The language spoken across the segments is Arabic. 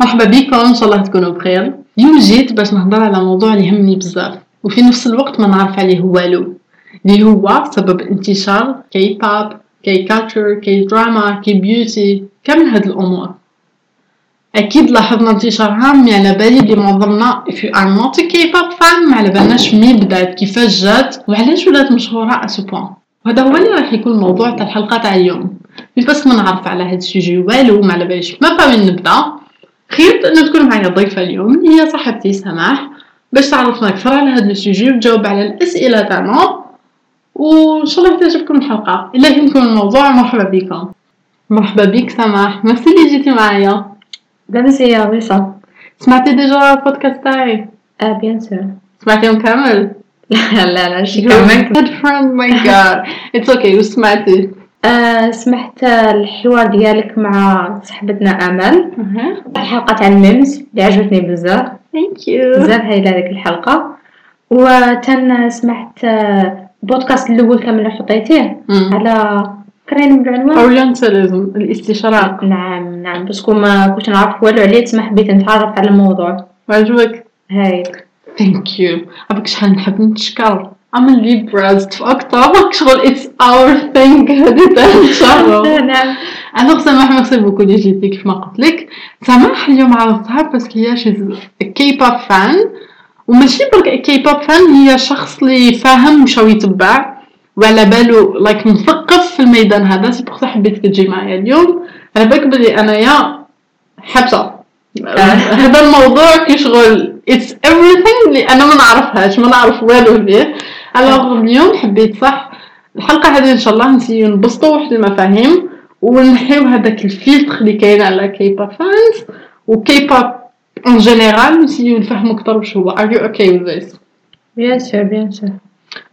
مرحبا بكم إن شاء الله تكونوا بخير. اليوم جيت باش نهضر على موضوع اللي يهمني بزاف وفي نفس الوقت ما نعرف عليه والو اللي هو سبب انتشار كي باب كي كالتشر كي دراما كي بيوتي كامل هاد الأمور. أكيد لاحظنا انتشارها mais على بالي بلي معظمنا if you are not a K-pop fan ما على بالناش mais بدات كيفاش جات وعلاش ولات مشهورة à ce point وهذا هو اللي راح يكون الموضوع تاع الحلقة تاع اليوم. mais parce que ما نعرف على هاد ال sujet والو ما على باليش. ما فاهم نبدأ. خيرت إنه تكون معايا ضيفة اليوم هي صاحبتي سماح باش تعرفنا أكثر على هذا ال sujet وتجاوب على الأسئلة تاعنا. وإن شاء الله تعجبكم الحلقة. إلا يهمكم الموضوع مرحبا بكم. مرحبا بك سماح. ميرسي اللي جيتي معايا. لاباس يا وصل سمعتي déjà البودكاست تاعي؟ آه bien sûr سمعتيهم كامل؟ لا لا لا شي كمان good friend my god. It's okay وسمعتي. آه سمعت الحوار ديالك مع صاحبتنا أمل. الحلقة تاع ال memes اللي عجبتني بزاف. Thank you. بزاف هايله هذيك الحلقة. وتاني سمعت البودكاست الأول كامل اللي حطيتيه. على كرين بالعنوان orientalism الاستشراق. نعم نعم. parce que ما كنت نعرف والو عليه تسمح حبيت نتعرف على الموضوع. وعجبك هاي. thank you على بالك شحال نحب نتشكر. I'm a Libra أكتر شغل. It's our thing. هذه تاع الشهر. نعم. alors سماح merci beaucoup اللي جيتي كيف ما قلت لك. سماح اليوم عرفتها parce que هي شي K-pop fan وماشي برك K-pop fan هي شخص اللي فاهم وشو يتبع. وعلى بالو like مثقف في الميدان هذا. c'est pour حبيتك تجي معايا اليوم. على بالك بلي أنايا حبسة. هذا الموضوع كي شغل it's everything اللي أنا ما نعرفهاش ما نعرف والو فيه alors اليوم حبيت صح الحلقة هذه إن شاء الله نسيو نبسطوا واحد المفاهيم ونحيو هذاك الفلتر اللي كاين على K-pop fans و K-pop en général نسيو نفهمو أكثر واش هو. Are you okay with this? bien sûr bien sûr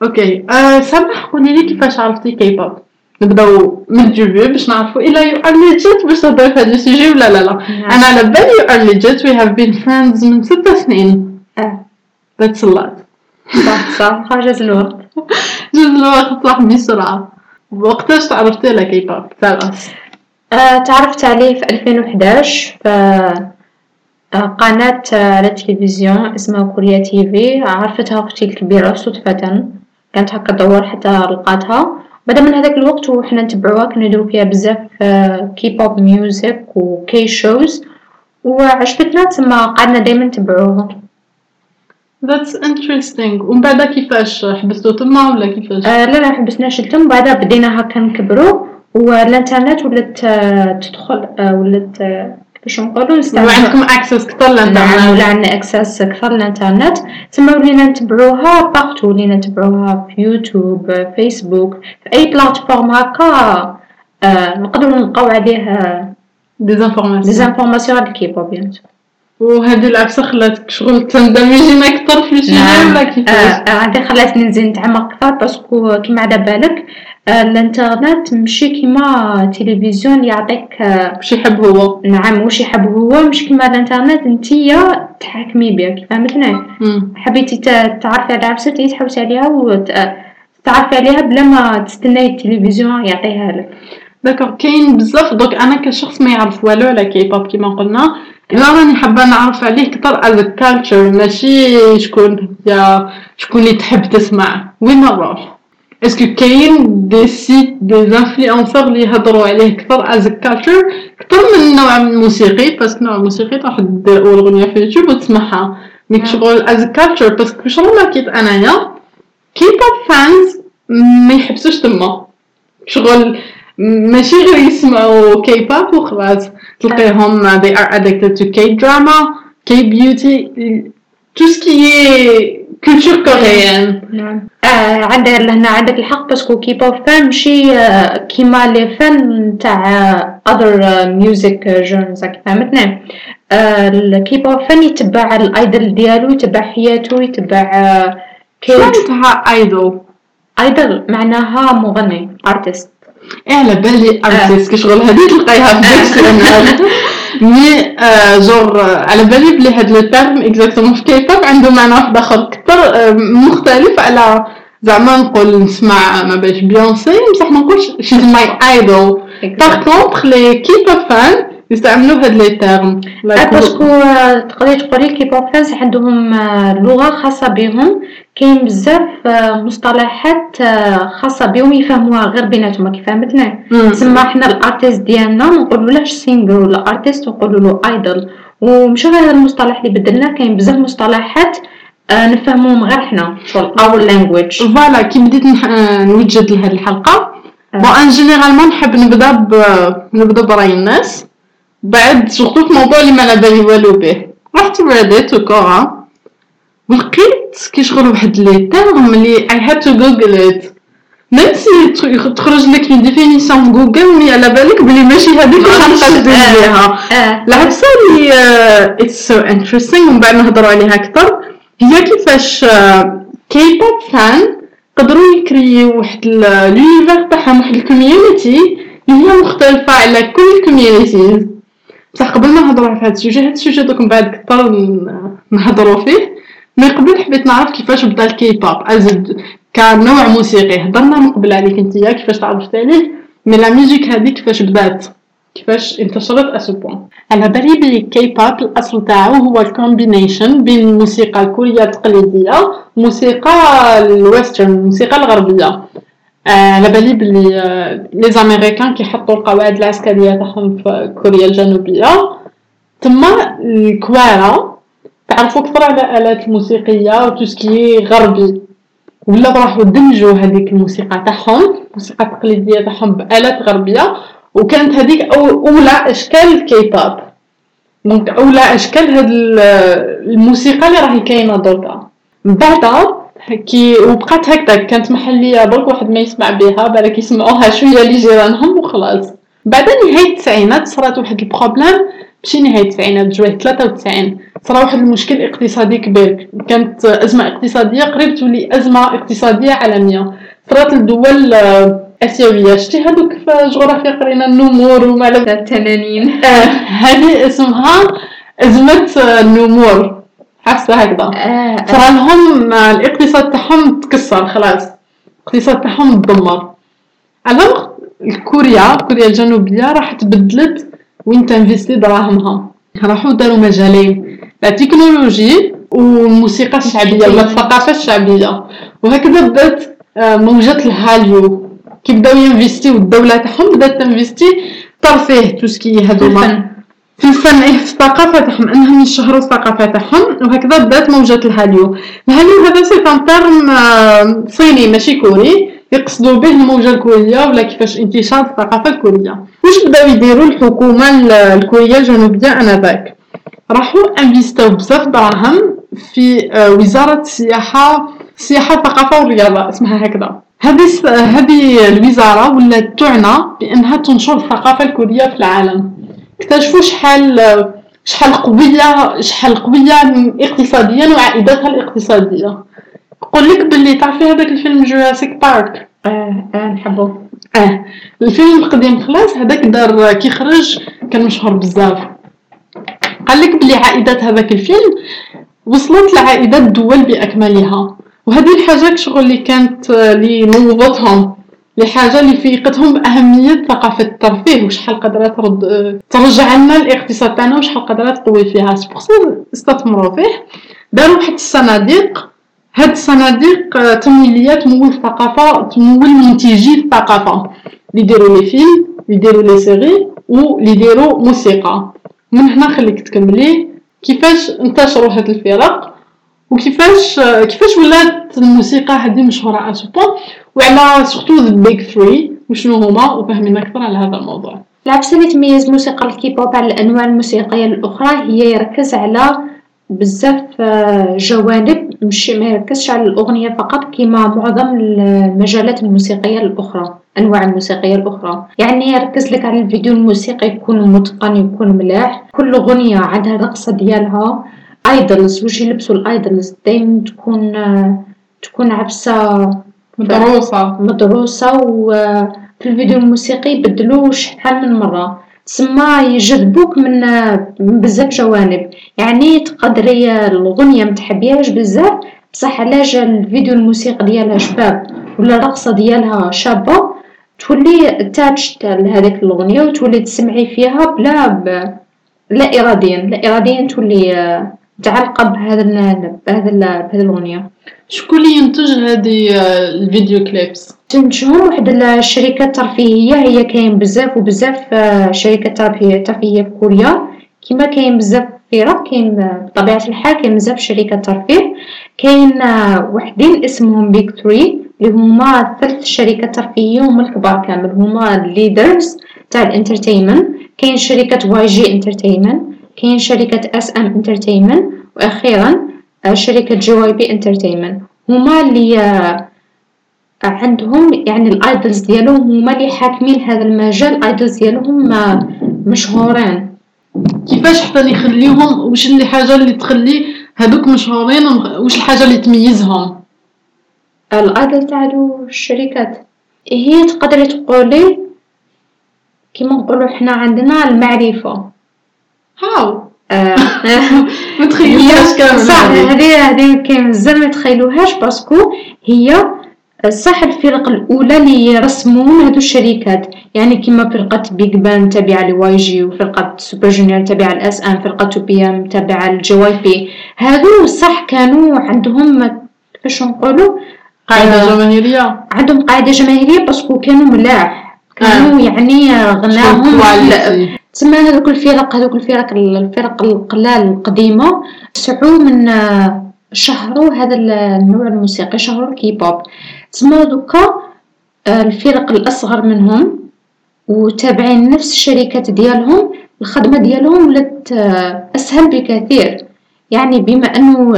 okay سماح قولي لي كيفاش عرفتي كي بوب نبداو من الجوبي باش نعرفوا إلا you are legit باش تهضري في هذا ال sujet ولا لا لا. أنا على بالي you are legit we have been friends من ست سنين. آه. that's a lot صح صح. خرجت الوقت. جوز الوقت راح بسرعة. وقتاش تعرفتي على كي بوب آه، تعرفت عليه في 2011 في آه، قناة آه، على التلفزيون اسمها Korea TV. عرفتها أختي الكبيرة صدفة. كانت هكا تدور حتى لقاتها. بعد من هذاك الوقت وحنا نتبعوها كنا نديرو فيها بزاف آه، K-pop music و K-shows وعجبتنا تما قعدنا دايما نتبعوها. That's interesting. ومن بعد كيفاش حبستو؟ تما ولا كيفاش؟ آه لا لا حبسناش التم بعدها بدينا هكا نكبرو. والإنترنت ولات آه، تدخل آه، ولات آه، كيفاش نقولو نستعمل وعندكم access كثر نعم للإنترنت. ولا عندنا access أكثر للإنترنت. تما ولينا نتبعوها partout ولينا نتبعوها في YouTube Facebook في أي plateforme هكا آه نقدروا نلقاو عليه des informations زانفورماسيون على ال K-pop bien sûr وهذه العفسة خلاتك شغل تندمجين أكثر في ال sujet ولا آه كيفاش آه، هذه خلاتني نزيد نتعمق أكثر parce que كيما على بالك آه الانترنت ماشي كيما التلفزيون يعطيك آه واش يحب هو. نعم واش يحب هو مش كيما الانترنت نتيا تحكمي بها فهمتني؟ مم. حبيتي تعرفي على تي تحوسي عليها وتعرفي عليها بلا ما تستناي التلفزيون يعطيها لك. d'accord كاين بزاف. donc أنا كشخص ما يعرف والو على كي بوب كيما قلنا. الا راني حابة نعرف عليه كثر as culture ماشي شكون يا شكون اللي تحب تسمع. وين نروح؟ est-ce que كاين des sites des influenceurs اللي يهضروا عليه كثر as culture كثر من النوع الموسيقي parce que النوع الموسيقي تروح دير اغنيه في يوتيوب وتسمعها. ميك نعم. شغل as culture parce que شغل ما كيت أنايا K-pop fans ما يحبسوش تما شغل ماشي غير يسمعوا كي بوب وخلاص تلقيهم they are addicted to K drama K beauty tout ce qui est culture coréenne. نعم. آه عندك الحق parce que K-pop fans ماشي آه كيما les fans تاع other music genres فهمتني؟ آه الكيبوب فان يتبع الايدل ديالو يتبع حياته يتبع كي فهمتها ايدول ايدل معناها مغني ارتست على بالي ارتست كشغل هذه تلقايها في ديكسيونير مي آه جور آه، على بالي بلي هاد لو تيرم اكزاكتومون في كي بوب عنده معنى واحد آخر كثر آه، مختلف على زعما نقول نسمع ما باش بيونسي بصح ما نقولش شيز ماي idol Par contre, les K-pop fans, يستعملوا هاد les termes. parce que تقدري تقولي K-pop fans عندهم لغة خاصة بهم. كاين بزاف مصطلحات خاصة بهم يفهموها غير بيناتهم. كي فهمتني تسمى حنا ال artiste ديالنا منقولولاش singer ولا artiste نقولولو idol ومشي غير هاد المصطلح اللي بدلناه كاين بزاف مصطلحات نفهموهم غير حنا شغل our language voilà كي بديت نوجد لهاد الحلقة. بون ان جينيرالمون نحب نبدأ ب نبدأ برأي الناس. بعد سورتو في موضوع اللي ما على بالي والو به. رحت ريديت وكورا. ولقيت كيشغل واحد لي تيرم اللي اي هاد تو جوجل ات ميم سي تخرج لك اون ديفينيسيون في جوجل مي على بالك بلي ماشي هذيك اللي غنقدر بها العبسه اللي اتس سو انتريستينغ ومن بعد نهضروا عليها أكثر هي كيفاش K-pop fans قدروا يcréyو واحد l'univers تاعهم واحد ال community اللي هي مختلفة على كل ال communities بصح قبل ما نهضروا على هذا ال sujet هذا ال sujet donc من بعد كثر نهضروا فيه. mais قبل حبيت نعرف كيفاش بدأ ال K-pop as كنوع موسيقي هضرنا من قبل عليك انتيا كيفاش تعرفت عليه mais la musique هذه كيفاش بدات؟ كيفاش انتشرت à ce point على بالي بلي كي بوب الأصل تاعو هو ال combination بين الموسيقى الكورية التقليدية وموسيقى ال western الموسيقى الغربية. على بالي بلي les Américains كيحطوا القواعد العسكرية تاعهم في كوريا الجنوبية. تما الكوريا تعرفوا أكثر على الالات الموسيقية و tout ce qui est غربي. ولاو راحو دمجو هذيك الموسيقى تاعهم الموسيقى التقليدية تاعهم بآلات غربية. وكانت هذيك أولى أشكال ال K-pop donc أولى أشكال هاد الموسيقى اللي راهي كاينة دركا من كي وبقات هكذاك كانت محلية برك واحد ما يسمع بها بالك يسمعوها شوية les جيرانهم وخلاص. بعد نهاية التسعينات صرات واحد ال problème ماشي نهاية التسعينات بجويه 93 صرا واحد المشكل اقتصادي كبير. كانت أزمة اقتصادية قريب تولي أزمة اقتصادية عالمية. صرات الدول آسيوية شتي هذوك في جغرافيا قرينا النمور وما التنانين هذه اسمها أزمة النمور. حاسه هكذا صرا لهم الاقتصاد تاعهم تكسر؟ خلاص. الاقتصاد تاعهم تدمر. alors كوريا كوريا الجنوبية راح تبدلت وين تinvesti دراهمها. راحوا داروا مجالين. la technologie والموسيقى الشعبية ولا الثقافه الشعبية. وهكذا بدأت موجة الهاليو. كي بداو يinvestiو الدولة تاعهم بدأت تinvesti ترفيه tout ce qui هادوما في الفن في الثقافة تاعهم أنهم يشهروا الثقافة تاعهم وهكذا بدأت موجة الهاليو. الهاليو هذا c'est un terme صيني ماشي كوري يقصدوا به الموجة الكورية ولا كيفاش انتشار الثقافة الكورية. واش بداو يديروا الحكومة الكورية الجنوبية آنذاك؟ راحوا investاو بزاف دراهم في وزارة السياحة السياحة الثقافة والرياضة اسمها هكذا. هذه هذه الوزارة ولات تعنى بأنها تنشر الثقافة الكورية في العالم. اكتشفوا شحال شحال قوية شحال قوية اقتصاديا وعائداتها الاقتصادية. نقول لك باللي تعرفي هذاك الفيلم جوراسيك بارك آه آه نحبو. آه الفيلم القديم خلاص هذاك دار كي خرج كان مشهور بزاف. قال لك بلي عائدات هذاك الفيلم وصلت لعائدات الدول بأكملها. وهذه الحاجة شغل اللي كانت اللي نوضتهم. لحاجة اللي فيقتهم بأهمية ثقافة الترفيه وشحال قادرة ترد ترجع لنا الاقتصاد تاعنا وشحال قادرة تقوي فيها. سبوغسا استثمروا فيه داروا واحد الصناديق. هاد الصناديق تمويلية تمول الثقافة تمول منتجي الثقافة. اللي يديروا لي فيلم اللي يديروا لي سيري واللي يديروا موسيقى. من هنا خليك تكملي كيفاش انتشروا هاد الفرق؟ وكيفاش كيفاش ولات الموسيقى هذه مشهورة؟ à ce point وعلى surtout the big three وشنو هما؟ وفهمينا أكثر على هذا الموضوع. العبسة اللي تميز موسيقى الكيبوب على الأنواع الموسيقية الأخرى هي يركز على بزاف جوانب مش ما يركزش على الأغنية فقط كما معظم المجالات الموسيقية الأخرى أنواع الموسيقية الأخرى. يعني يركز لك على الفيديو الموسيقي يكون متقن يكون ملاح. كل أغنية عندها الرقصة ديالها idols واش يلبسوا ال idols دايما تكون تكون لبسة مدروسة. مدروسة وفي الفيديو الموسيقي يبدلوه شحال من مرة. تسمى يجذبوك من من بزاف جوانب. يعني تقدري الأغنية متحبيهاش بزاف؟ بصح علاش الفيديو الموسيقي ديالها شباب ولا الرقصة ديالها شابة؟ تولي attached لهذيك الأغنية وتولي تسمعي فيها بلا ب... لا إراديا. لا إراديا تولي آه، متعلقة بهذا. بهذا ال... بهذه الأغنية. شكون اللي ينتج هذه آه، ال video clips؟ تنتجهم واحد الشركات الترفيهية هي كاين بزاف وبزاف آه، شركات ترفيهية في كوريا. كيما كاين بزاف فرق كاين بطبيعة الحال كاين بزاف شركات ترفيه. كاين وحدين اسمهم big three اللي هما ثلاث شركات ترفيهية هما الكبار كامل. هما ال leaders تاع ال entertainment كاين شركة YG Entertainment كاين شركة SM Entertainment وأخيرا شركة JYP Entertainment هما اللي عندهم يعني ال idols ديالهم هما اللي حاكمين هذا المجال. ال idols ديالهم مشهورين. كيفاش حتى يخليهم؟ واش اللي حاجة اللي تخلي هذوك مشهورين؟ واش الحاجة اللي تميزهم؟ ال idol تاع الشركات. هي تقدري تقولي كيما نقولوا حنا عندنا المعرفة. هاو. ما تخيلوهاش كامل صح هذه هذه كاين بزاف ما تخيلوهاش parce que هي صح الفرق الاولى اللي رسموهم هذو الشركات يعني كيما فرقة Big Bang تابعة ل YG وفرقة Super Junior تابعة ل SM فرقة 2PM تابعة ل JYP هذو صح كانوا عندهم كيفاش نقولوا؟ قاعدة آه جماهيرية. عندهم قاعدة جماهيرية parce que كانوا ملاح. كانوا آه. يعني غناهم تسمى هذوك الفرق هذوك الفرق الفرق القلال القديمة. سعوا من شهروا هذا النوع الموسيقي شهروا الكيبوب. تسمى دوكا آه، الفرق الأصغر منهم. وتابعين نفس الشركات ديالهم. الخدمة ديالهم ولات آه، أسهل بكثير يعني بما أنه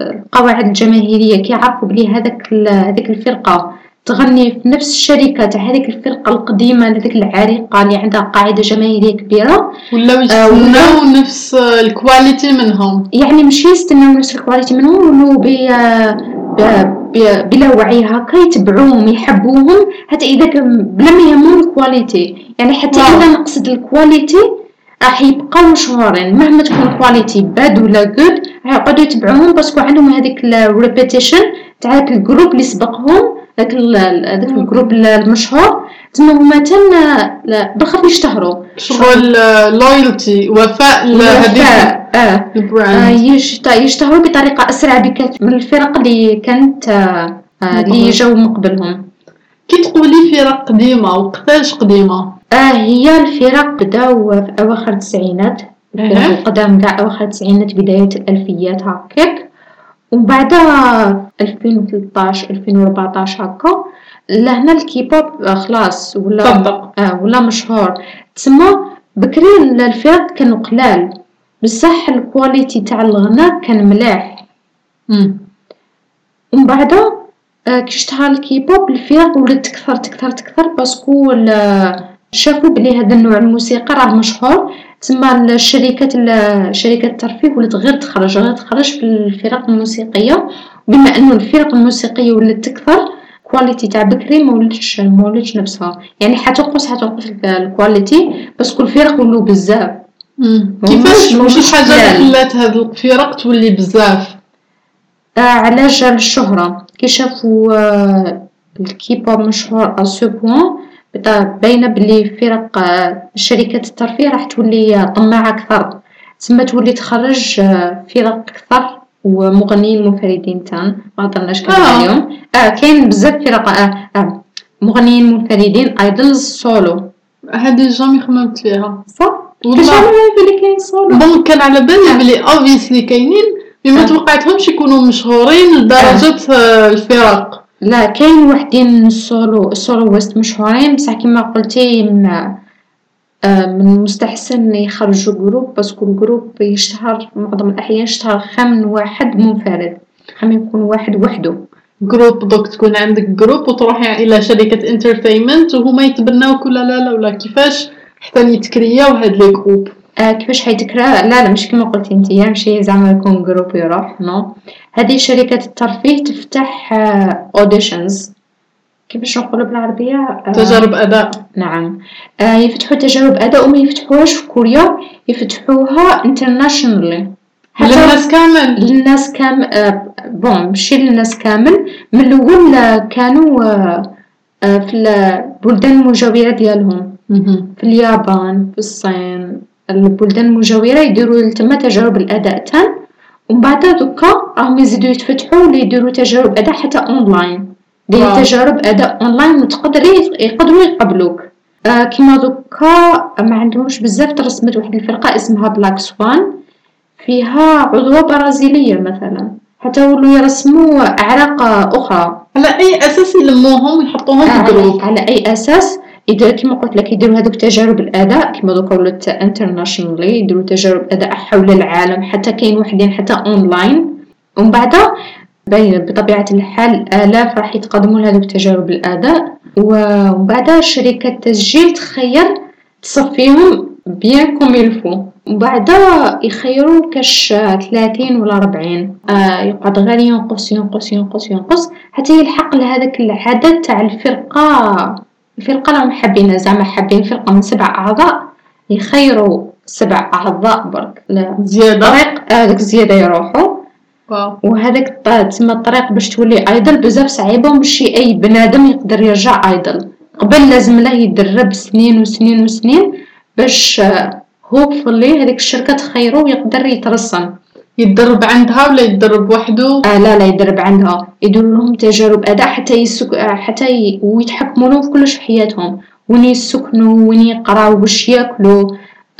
القواعد الجماهيرية كيعرفوا بلي هذاك هذيك الفرقة تغني في نفس الشركة تاع هذيك الفرقة القديمة هذيك العريقة اللي عندها قاعدة جماهيرية كبيرة. ولاو يستناو آه نفس ال quality منهم. يعني ماشي يستناو نفس ال quality منهم ولو بي بلا وعي هكا يتبعوهم يحبوهم حتى إذا كان بلا ما يهمهم ال quality يعني حتى إذا نقصد ال quality راح يبقاو مشهورين مهما تكون ال quality bad ولا good راح يقعدوا يتبعوهم parce que عندهم هذيك ال reputation تاع هذاك ال group اللي سبقهم. ذاك ذاك ال group المشهور تما هما تن بالخف يشتهروا. شغل loyalty وفاء لهذيك آه. ال brand آه يشتهروا بطريقة أسرع بكثير من الفرق اللي كانت آه اللي جاو من قبلهم كي تقولي فرق قديمة وقتاش قديمة؟ آه هي الفرق بداو في أواخر التسعينات. الفرق القدام كاع أواخر التسعينات بداية الألفيات هكاك. ومن بعدها 2013 2014 هكا لهنا الكيبوب خلاص ولا آه ولا مشهور. تسمى بكري الفرق كانوا قلال. بصح ال quality تاع الغناء كان ملاح ومن بعدا آه كي اشتهر الكيبوب الفرق ولات تكثر تكثر تكثر parce que شافوا بلي هذا النوع الموسيقى راه مشهور. تما الشركات شركات الترفيه ولات غير تخرج غير تخرج في الفرق الموسيقية. بما أنه الفرق الموسيقية ولات تكثر quality تاع بكري ما ولاتش ما ولاتش نفسها. يعني حتنقص حتنقص ال quality بس كل فرق ولو بزاف. كيفاش؟ الحاجة اللي خلات هاد الفرق تولي بزاف. آه علاش الشهرة. كي شافوا آه الكيبوب مشهور so bon باينه بلي فرق آه شركات الترفيه راح تولي طماعه أكثر تما تولي تخرج آه فرق أكثر ومغنيين منفردين تان ما هضرناش كامل آه. اليوم آه كاين بزاف فرق آه آه مغنيين منفردين idols solo هادي jamais خممت فيها صح والله بلي كاين سولو بون كان على بالي. بلي اوبفيسلي كاينين mais ما. توقعتهمش يكونوا مشهورين لدرجة آه. لا كاين وحدين ال solo ال soloist مشهورين. بصح كيما قلتي آه، من المستحسن يخرجوا group parce que ال group يشتهر معظم الأحيان يشتهر خم واحد منفرد خم يكون واحد وحده. group دوك تكون عندك group وتروحي إلى شركة entertainment وهما يتبناوك ولا لا لا ولا كيفاش حتى يتكرياو هاد les groupes آه كيفاش حيتكرا؟ لا لا مش كما قلتي انت ماشي زعما يكون group يروح no هذه شركة الترفيه تفتح آه auditions كيفاش نقولوا بالعربية؟ آه تجارب أداء. نعم. آه يفتحوا تجارب أداء وما يفتحوهاش في كوريا يفتحوها internationally للناس كامل. للناس كامل آه bon ماشي للناس كامل. من الأول كانوا آه آه، في البلدان المجاورة ديالهم. في اليابان في الصين. البلدان المجاورة يديروا تما تجارب الأداء تان ومن بعد دوكا راهم يزيدو يتفتحوا ولا يديروا تجارب أداء حتى online. wow. تجارب أداء أونلاين وتقدر يقدروا يقبلوك. آه كيما دوكا ما عندهمش بزاف ترسمت واحد الفرقة اسمها Black Swan فيها عضوة برازيلية مثلا. حتى ولوا يرسموا أعراق أخرى. على أي أساس يلموهم ويحطوهم في group؟ على أي أساس؟ يدير كيما قلت لك يديروا هذوك تجارب الأداء كيما دوكا ولات internationally يديروا تجارب أداء حول العالم حتى كاين وحدين حتى اونلاين ومن بعد بطبيعة الحال آلاف راح يتقدموا لهذوك تجارب الأداء. ومن بعد شركة تسجيل تخيل تصفيهم bien comme il faut ومن بعد يخيروا كاش ثلاثين ولا ربعين. آه يقعد غير ينقص ينقص ينقص ينقص حتى يلحق لهذاك العدد تاع الفرقة. الفرقة راهم حابين زعما حابين فرقة من سبع أعضاء. يخيروا سبع أعضاء برك. زيادة؟ طريق هذاك زيادة يروحوا. wow. وهذاك تسمى الطريق باش تولي idol بزاف صعيبة ومشي أي بنادم يقدر يرجع idol قبل لازم له يدرب سنين وسنين وسنين باش hopefully هذيك الشركة تخيرو ويقدر يترسم يتدرب عندها ولا يتدرب وحده؟ آه لا لا يدرب عندها. يديروا لهم تجارب أداء حتى يسك... آه، حتى ي... ويتحكموا لهم في كلش في حياتهم. وين يسكنوا وين يقراو واش ياكلوا.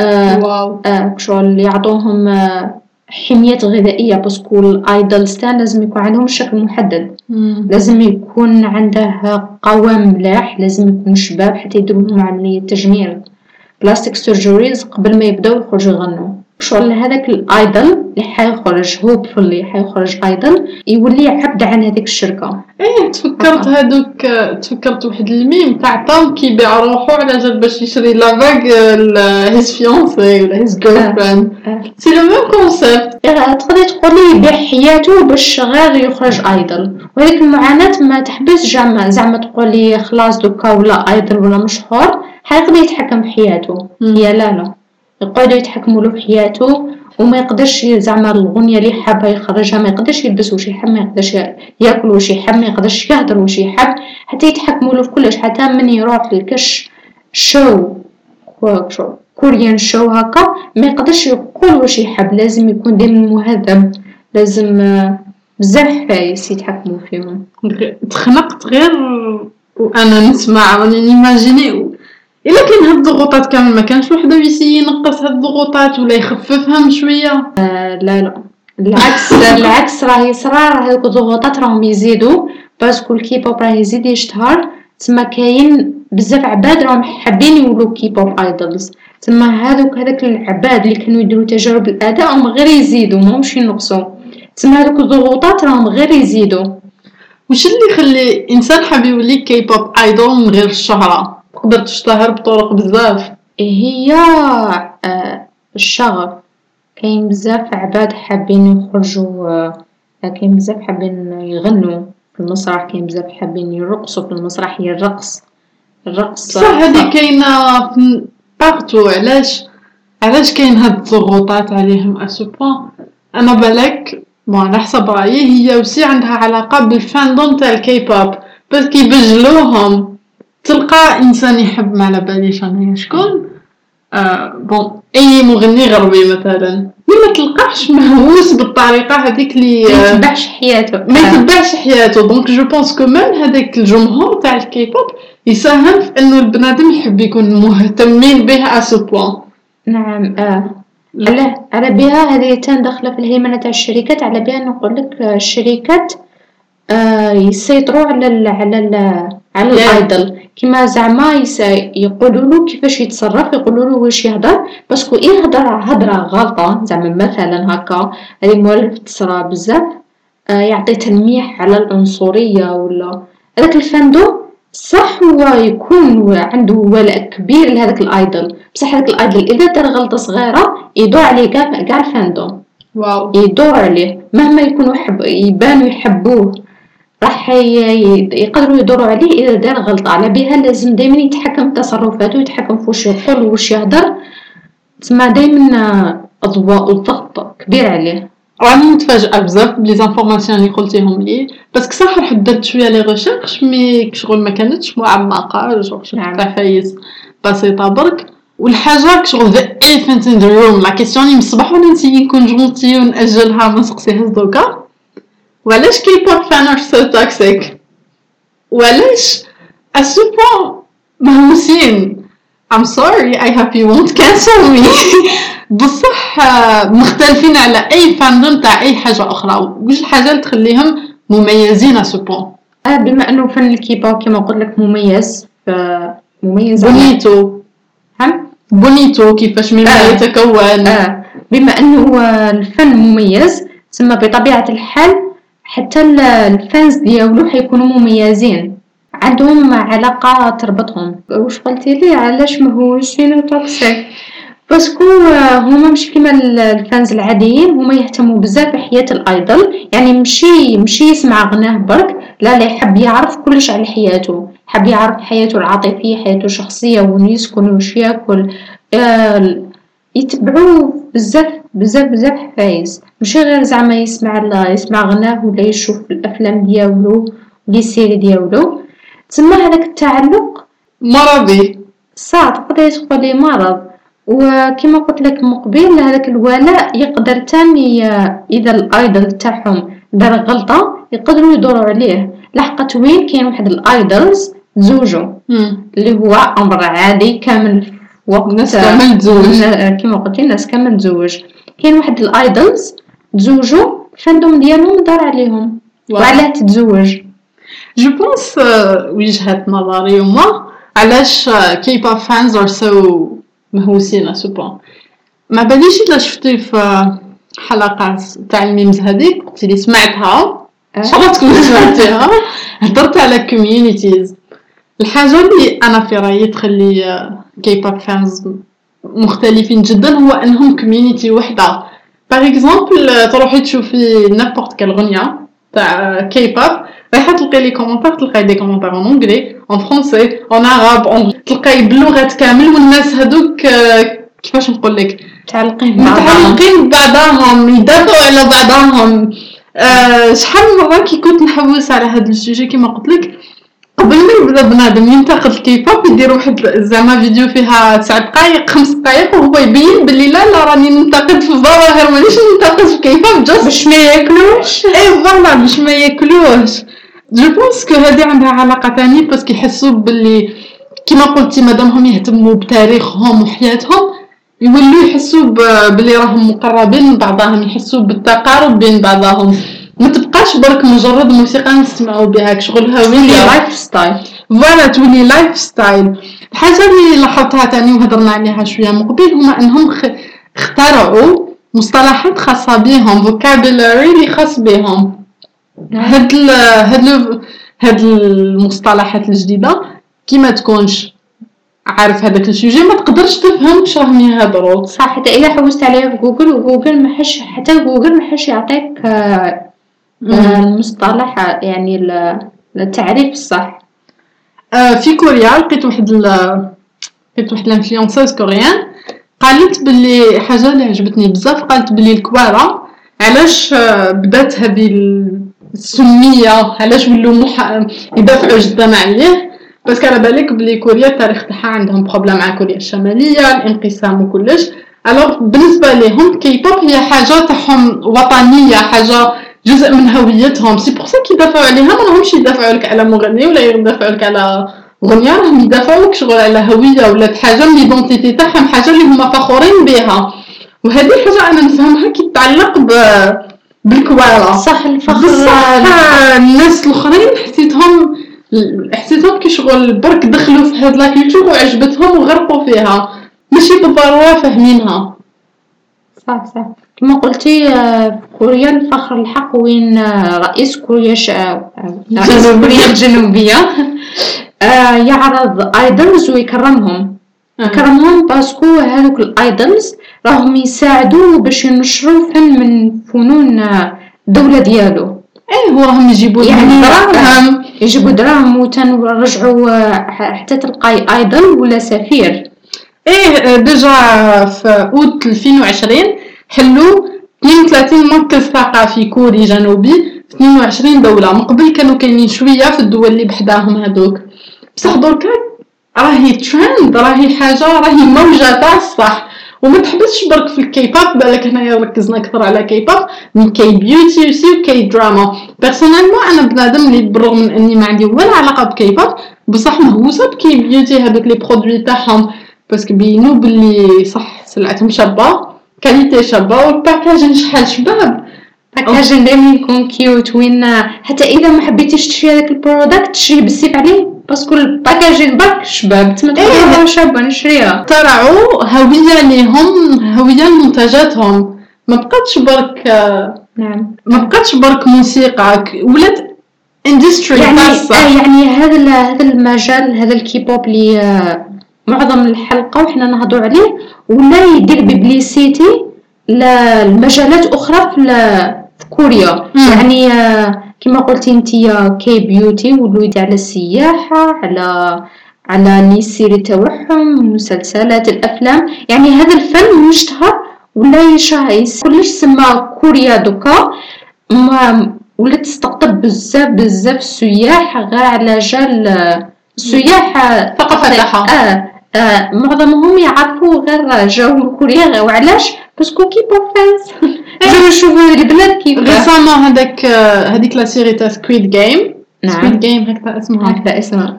آه wow. آه شغل يعطوهم آه حمية غذائية parce que ال idols تاع لازم يكون عندهم شكل محدد. مم. لازم يكون عنده قوام ملاح لازم يكون شباب حتى يديروا لهم عملية تجميل. plastic surgeries قبل ما يبداو يخرجوا يغنوا. شغل هذاك ال idol اللي حيخرج hop اللي حيخرج idol يولي عبد عن هذيك الشركة. إيه تفكرت هادوك تفكرت واحد الميم تاع طام كيبيع روحو على جال باش يشري la bague his fiancée ولا his girlfriend. c'est le même concept تقدر تقولي يبيع حياته باش غير يخرج idol. وهذيك المعاناة ما تحبس زعما زعما تقولي خلاص دوكا ولا idol ولا مشهور حيقدر يتحكم في حياته. هي لا لا. يقعدوا يتحكموا له في حياته وما يقدرش زعما الغنية اللي حابة يخرجها ما يقدرش يلبس وش يحب ما يقدرش ياكل وش يحب ما يقدرش يهدر وش يحب حتى يتحكموا له في كلش حتى من يروح لكش شو كو- شو كوريان شو هكا ما يقدرش يقول واش يحب لازم يكون ديما مهذب لازم آه، بزاف حفايس يتحكموا فيهم. تخنقت غير وأنا نسمع راني نيماجيني إلا كان هاد الضغوطات كامل ما كانش وحده يسي ينقص هاد الضغوطات ولا يخففهم شوية. آه، لا لا. العكس العكس راه يصرى هذوك الضغوطات راهم يزيدوا parce que ال K-pop راه يزيد يشتهر. تما كاين بزاف عباد راهم حابين يولوا K-pop idols تما هذوك هذاك العباد اللي كانوا يديروا تجارب الأداء هم غير يزيدوا ماهمش ينقصوا تما هذوك الضغوطات راهم غير يزيدوا وش اللي يخلي إنسان حاب يولي K-pop idol من غير الشهره تقدر تشتهر بطرق بزاف. هي آه، الشغف. كاين بزاف عباد حابين يخرجوا آه، كاين بزاف حابين يغنوا في المسرح كاين بزاف حابين يرقصوا في المسرح هي الرقص. الرقص صح هذه كاينة partout علاش؟ علاش كاين هاد الضغوطات عليهم à ce point أنا بالك bon على حسب رأيي هي aussi عندها علاقة بال fandom تاع الكي بوب parce que يبجلوهم. تلقى إنسان يحب ما على باليش أنا شكون؟ آه bon أي مغني غربي مثلا. ما تلقاش مهووس بالطريقة هذيك اللي ما آه، يتبعش حياته. ما يتبعش حياته. donc je pense que même هذاك الجمهور تاع الكي بوب يساهم في إنه البنادم يحب يكون مهتمين به à ce point نعم آه. على على بها هذه تان داخله في الهيمنة تاع الشركات. على بها نقول لك آه، الشركات آه يسيطروا على ال على ال على. ال idol. كيما زعما يقولوا له كيفاش يتصرف يقولوا له واش يهضر. parce que إيه هضر هضرة غلطة. زعما مثلا هكا هذه مولف تصرى بزاف. آه يعطي تلميح على العنصرية ولا. هذاك ال fandom صح هو يكون عنده ولاء كبير لهذاك ال idol. بصح هذاك ال idol إذا دار غلطة صغيرة يدور عليه كاع كاع ال fandom. wow. يدور عليه. مهما يكونوا يحب يبانوا يحبوه. راح يقدروا يدوروا عليه إذا دار غلطة. على بها لازم دائما يتحكم في تصرفاته ويتحكم في واش يقول وواش يهدر تسمى دائما الضوء والضغط كبير عليه. راني متفاجئة بزاف ب les informations اللي قلتيهم لي. parce que صح رحت درت شوية les recherches mais شغل ما كانتش معمقة شغل شفت. حوايج بسيطة برك. والحاجة شغل the elephant in the room la question من الصباح وأنا نسيي نكون gentille ونأجلها ما نسقسيهاش دوكا وعلاش K-pop fans are so toxic وعلاش؟ à ce point مهووسين I'm sorry I hope you won't cancel me. بصح مختلفين على أي fandom تاع أي حاجة أخرى. وش الحاجة اللي تخليهم مميزين à ce point آه بما أنه فن الكيبوب كما قلت لك مميز ف مميز بونيتو. هم؟ بونيتو كيفاش مما آه. يتكون آه. بما أنه آه، الفن مميز ثم بطبيعة الحال حتى ال- ال fans ديالو حيكونوا مميزين. عندهم علاقة تربطهم. واش قلتي لي؟ علاش مهووسين toxic parce que آه، هما مش كيما ال- ال fans العاديين هما يهتموا بزاف بحياة ال idol. يعني مشي مشي يسمع غناه برك لا لا يحب يعرف كلش على حياته. حب يعرف حياته العاطفية حياته الشخصية وين يسكن وش ياكل آه، يتبعوه بزاف بزاف بزاف حفايس ماشي غير زعما يسمع ال- يسمع غناه ولا يشوف الأفلام ديالو les séries ديالو. تسمى هذاك التعلق؟ مرضي. صح تقدري تقولي مرض. وكما قلت لك من قبيل هذاك الولاء يقدر تاني إذا ال idol تاعهم دار غلطة يقدروا يدوروا عليه. لحقت وين كاين واحد ال idols تزوجوا مم. اللي هو أمر عادي كامل الناس كامل تزوج. كما قلتي الناس كامل تزوج. كاين واحد ال idols تزوجوا ال fandom ديالهم دار عليهم. وعلاه تتزوج. je pense وجهة نظري هما علاش K-pop fans are so مهووسين à ce point ما باليش إلا شفتي في حلقات تاع ال memes هذيك قلتي لي سمعتها. إن شاء الله تكون سمعتيها. هضرت على communities الحاجة اللي أنا في رأيي تخلي K-pop fans مختلفين جدا هو أنهم community وحدة. par exemple تروحي تشوفي n'importe quelle غنية تاع كي بوب رايحة تلقي les commentaires تلقاي des commentaires en anglais en français en arabe en- تلقاي باللغات كامل والناس هذوك آه، كيفاش نقول لك؟ متعلقين متعلقين ببعضهم يدافعوا على بعضهم. آه، شحال من مرة كي كنت نحوس على هذا ال sujet كيما قلت لك يبدا بنادم ينتقد الكي بوب يدير واحد زعما فيديو فيها تسع دقائق خمس دقائق وهو يبين باللي لا لا راني ننتقد في الظواهر مانيش ننتقد في ال K-pop just باش ما ياكلوش. et voilà باش ما ياكلوش. je pense que هادي عندها علاقة تاني parce que يحسوا باللي كيما قلتي مادامهم يهتموا بتاريخهم وحياتهم يولوا يحسوا ب- باللي راهم مقربين من بعضهم يحسوا بالتقارب بين بعضهم. ما تبقاش برك مجرد موسيقى نسمعوا بها شغل هوية lifestyle voilà تولي lifestyle الحاجة اللي لاحظتها تاني وهضرنا عليها شوية من قبل هما إنهم خ- اخترعوا مصطلحات خاصة بهم vocabulary اللي خاص بهم. هاد ال هاد ال هاد المصطلحات الجديدة كي ما تكونش عارف هذاك ال sujet ما تقدرش تفهم واش راهم يهضروا صح حتى اذا حوست عليها في جوجل وجوجل ما حش حتى جوجل ما حش يعطيك المصطلح آه، يعني ال- التعريف الصح. آه، في كوريا لقيت واحد لقيت واحد ال influenceuse coréenne قالت باللي حاجة اللي عجبتني بزاف قالت باللي الكوارا علاش آه، بدات هذه السمية علاش ولاو مح... يدافعوا جدا عليه؟ بس على بالك بلي كوريا التاريخ تاعها عندهم problème مع كوريا الشمالية الانقسام وكلش. alors بالنسبة لهم كي بوب هي حاجة تاعهم وطنية حاجة جزء من هويتهم. c'est pour ça كيدافعوا عليها. ما راهمش يدافعوا لك على مغني ولا يدافعوا لك على غنية راهم يدافعوا لك شغل على هوية ولا حاجة. من l'identité تاعهم حاجة اللي هما فخورين بها. وهذه حاجة أنا نفهمها كي تتعلق ب بالكوارا صح الفخر. بصح. الناس الأخرين حسيتهم حسيتهم كي شغل برك دخلوا في هاد la culture وعجبتهم وغرقوا فيها. ماشي بالضرورة فاهمينها. صح صح. كما قلتي آه، في كوريا الفخر الحق وين آه، رئيس كوريا. آه، رئيس الجنوبية. كوريا الجنوبية. يعرض idols ويكرمهم. يكرمهم parce que هذوك ال idols راهم يساعدوه باش ينشروا فن من فنون الدولة ديالو. إيه هو راهم يجيبوا يعني دراهم. يجيبوا دراهم وتنرجعوا حتى تلقاي idol ولا سفير. إيه déjà في أوت 2020 حلوا 32 مركز ثقافي كوري جنوبي في 22 دولة. من قبل كانوا كاينين شوية في الدول اللي بحداهم هذوك بصح دركا راهي ترند راهي حاجة راهي موجة تاع الصح وما تحبسش برك في الكي باب بالك هنايا ركزنا أكثر على كي باب من K-beauty aussi و K-drama personnellement أنا بنادم اللي بالرغم من إني ما عندي ولا علاقة بكي باب بصح مهووسة ب K-beauty هذوك les produits تاعهم. parce que بينو بلي صح سلعتهم شابه qualité شابه وال packaging شحال شباب packaging دائما يكون cute وين حتى اذا ما حبيتيش تشري هذاك ال product تشري بالسيف عليه parce que ال packaging برك شباب تما إيه. شابه نشريها اخترعوا هوية لهم هوية لمنتجاتهم ما بقاتش برك نعم ما بقاتش برك موسيقى ولات industry يعني آه يعني هذا هذا المجال هذا الكيبوب اللي معظم الحلقة وحنا نهضروا عليه ولا يدير publicité لمجالات أخرى في, كوريا. يعني آه، كما قلتي انتي K-beauty ولو يدير على السياحة على على les séries تاعهم المسلسلات الأفلام. يعني هذا الفن مشتهر ولا يشهر كلش سما كوريا دوكا. ولات تستقطب بزاف بزاف السياح غير على جال السياح تاعها. آه آه معظمهم يعرفوا غير جاو كوريا وعلاش parce que K-pop fans جاو يشوفوا البلاد كيف récemment هذاك هذيك la série تاع Squid Game Squid Game هكذا اسمها هكذا اسمها.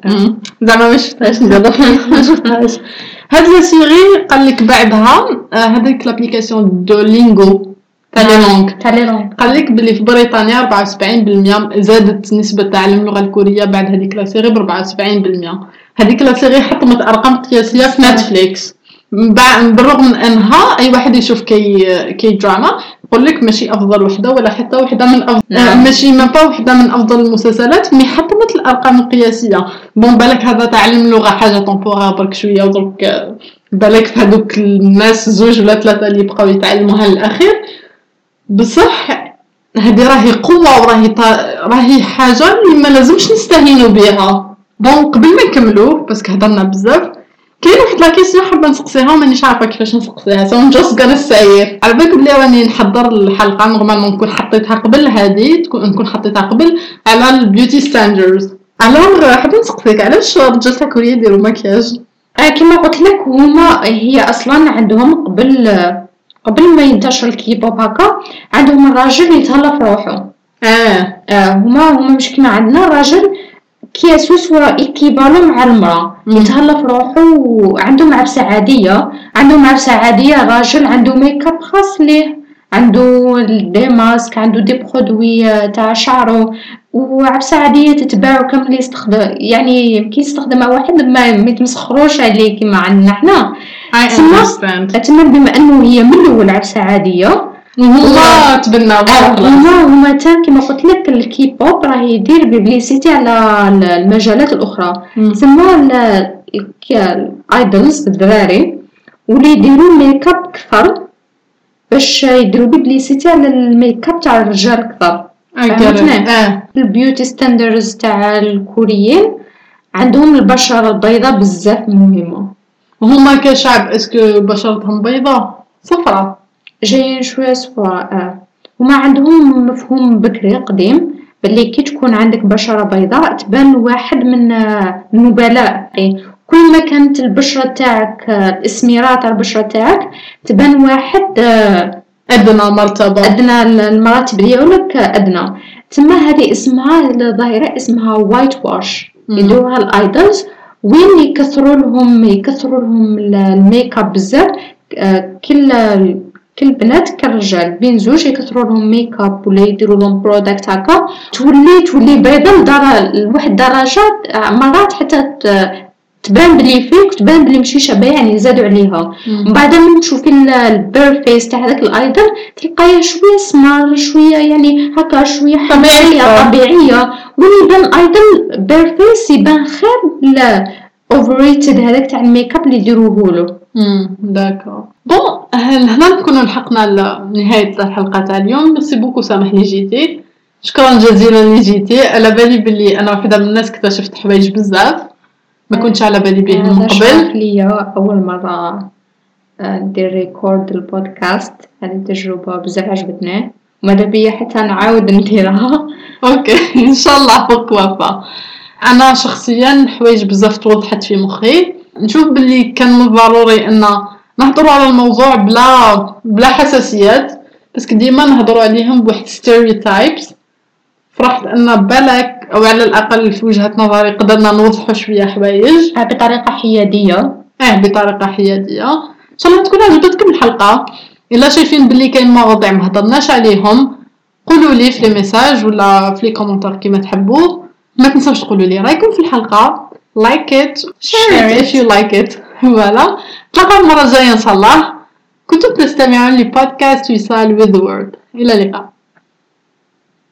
زعما ما شفتهاش ندير ما شفتهاش هاد la série قال لك بعدها هذيك l'application Duolingo تاع les langues تاع les langues قال لك بلي في بريطانيا 74% زادت نسبة تعلم اللغة الكورية بعد هذيك la série ب 74% هذيك la série حطمت أرقام قياسية في نتفليكس بالرغم من أنها أي واحد يشوف كي K-drama يقول لك ماشي أفضل وحدة ولا حتى وحدة من افضل نعم. ماشي ما وحدة من أفضل المسلسلات mais حطمت الأرقام القياسية. bon بالك هذا تعلم اللغة حاجة temporaire برك شوية ودرك آه، بالك في هذوك الناس زوج ولا ثلاثة اللي بقاو يتعلموها للأخير. بصح هذه راهي قوة وراهي طا... راهي حاجة اللي ما لازمش نستهينوا بها bon قبل ما نكملو parce que هضرنا بزاف كاين واحد la question حابة نسقسيها ومانيش عارفة كيفاش نسقسيها. so just gonna say على بالك بلي راني نحضر الحلقة normalement نكون حطيتها قبل هادي تكون نكون حطيتها قبل على ال beauty standards alors حابة نسقسيك علاش الرجال تاع كوريا يديروا مكياج آه كما قلت لك هما هي أصلا عندهم قبل قبل ما ينتشر الكيبوب هكا عندهم الراجل يتهلا في روحه. آه آه. هما هما مش كيما عندنا الراجل كيسوس هو ايكيبالو مع المرأة. مم. يتهلا في روحه وعندهم عفسة عادية. عندهم عفسة عادية راجل عنده ميك اب خاص ليه. عنده des masques عنده des produits آه، تاع شعره. وعفسة عادية تتباع وكامل يستخدم يعني كي يستخدمها واحد ما يتمسخروش عليه كيما عندنا حنا. تما- بما أنه هي من الأول عفسة عادية هما خلاص هما هما تا كما قلت لك الكيبوب راه يدير publicité على ال- المجالات الأخرى. تسمى ال idols الدراري واللي يديروا ميك اب كثر باش يديروا publicité على الميك اب تاع الرجال كثر. آه ال beauty standards تاع الكوريين عندهم البشرة البيضاء بزاف مهمة هما كشعب est-ce que بشرتهم بيضاء؟ صفرة. جايين شوية صفراء آه. هما عندهم مفهوم بكري قديم باللي كي تكون عندك بشرة بيضاء تبان واحد من آه، النبلاء كل ما كانت البشرة تاعك آه، الاسمرة تاع البشرة تاعك تبان واحد أدنى مرتبة. أدنى المراتب ديالك أدنى. تما هذه اسمها الظاهرة اسمها whitewash مم. يدوها ال idols. وين يكثروا لهم يكثروا لهم ال- الميك اب بزاف. آه، كل كل بنات كالرجال بين زوج يكثروا لهم ميك اب ولا يديروا لهم product هكا. تولي تولي بيضة لدر- لواحد الدرجة آه، مرات حتى تبان بلي fake وتبان بلي ماشي شابة يعني زادوا عليها. من بعد من تشوفي ال- bare face تاع هذاك ال idol تلقايها شوية سمار شوية يعني هكا شوية طبيعية. حماريه طبيعية. وين يبان idol bare face يبان خير لا overrated هذاك تاع الميك اب اللي يديروه له. d'accord. bon هنا نكونوا لحقنا لنهاية الحلقة تاع اليوم. merci beaucoup سامح لي جيتي. شكرا جزيلا لي جيتي. على بالي بلي أنا واحدة من الناس اكتشفت حوايج بزاف. ما كنتش على بالي بهم من هذا قبل ليا. أول مرة ندير record البودكاست. هذه تجربة بزاف عجبتني. ماذا بيا؟ حتى نعاود نديرها. OK إن شاء الله pourquoi pas أنا شخصيا حوايج بزاف توضحت في مخي. نشوف باللي كان من ضروري إن نهضروا على الموضوع بلا بلا حساسيات. بس ديما نهضروا عليهم بواحد stereotypes فرحت إن بالك أو على الأقل في وجهة نظري قدرنا نوضحوا شوية حوايج. بطريقة حيادية. آه بطريقة حيادية. إن شاء الله تكون عجبتكم الحلقة. إلا شايفين باللي كاين مواضيع ما هضرناش عليهم قولوا لي في les messages ولا في les commentaires كيما تحبوا. ما تنساوش تقولوا لي رأيكم في الحلقة. like it share it if you like it. voilà نتلاقاو المرة الجاية إن شاء الله. كنتم تستمعون لبودكاست وصال with the word إلى اللقاء.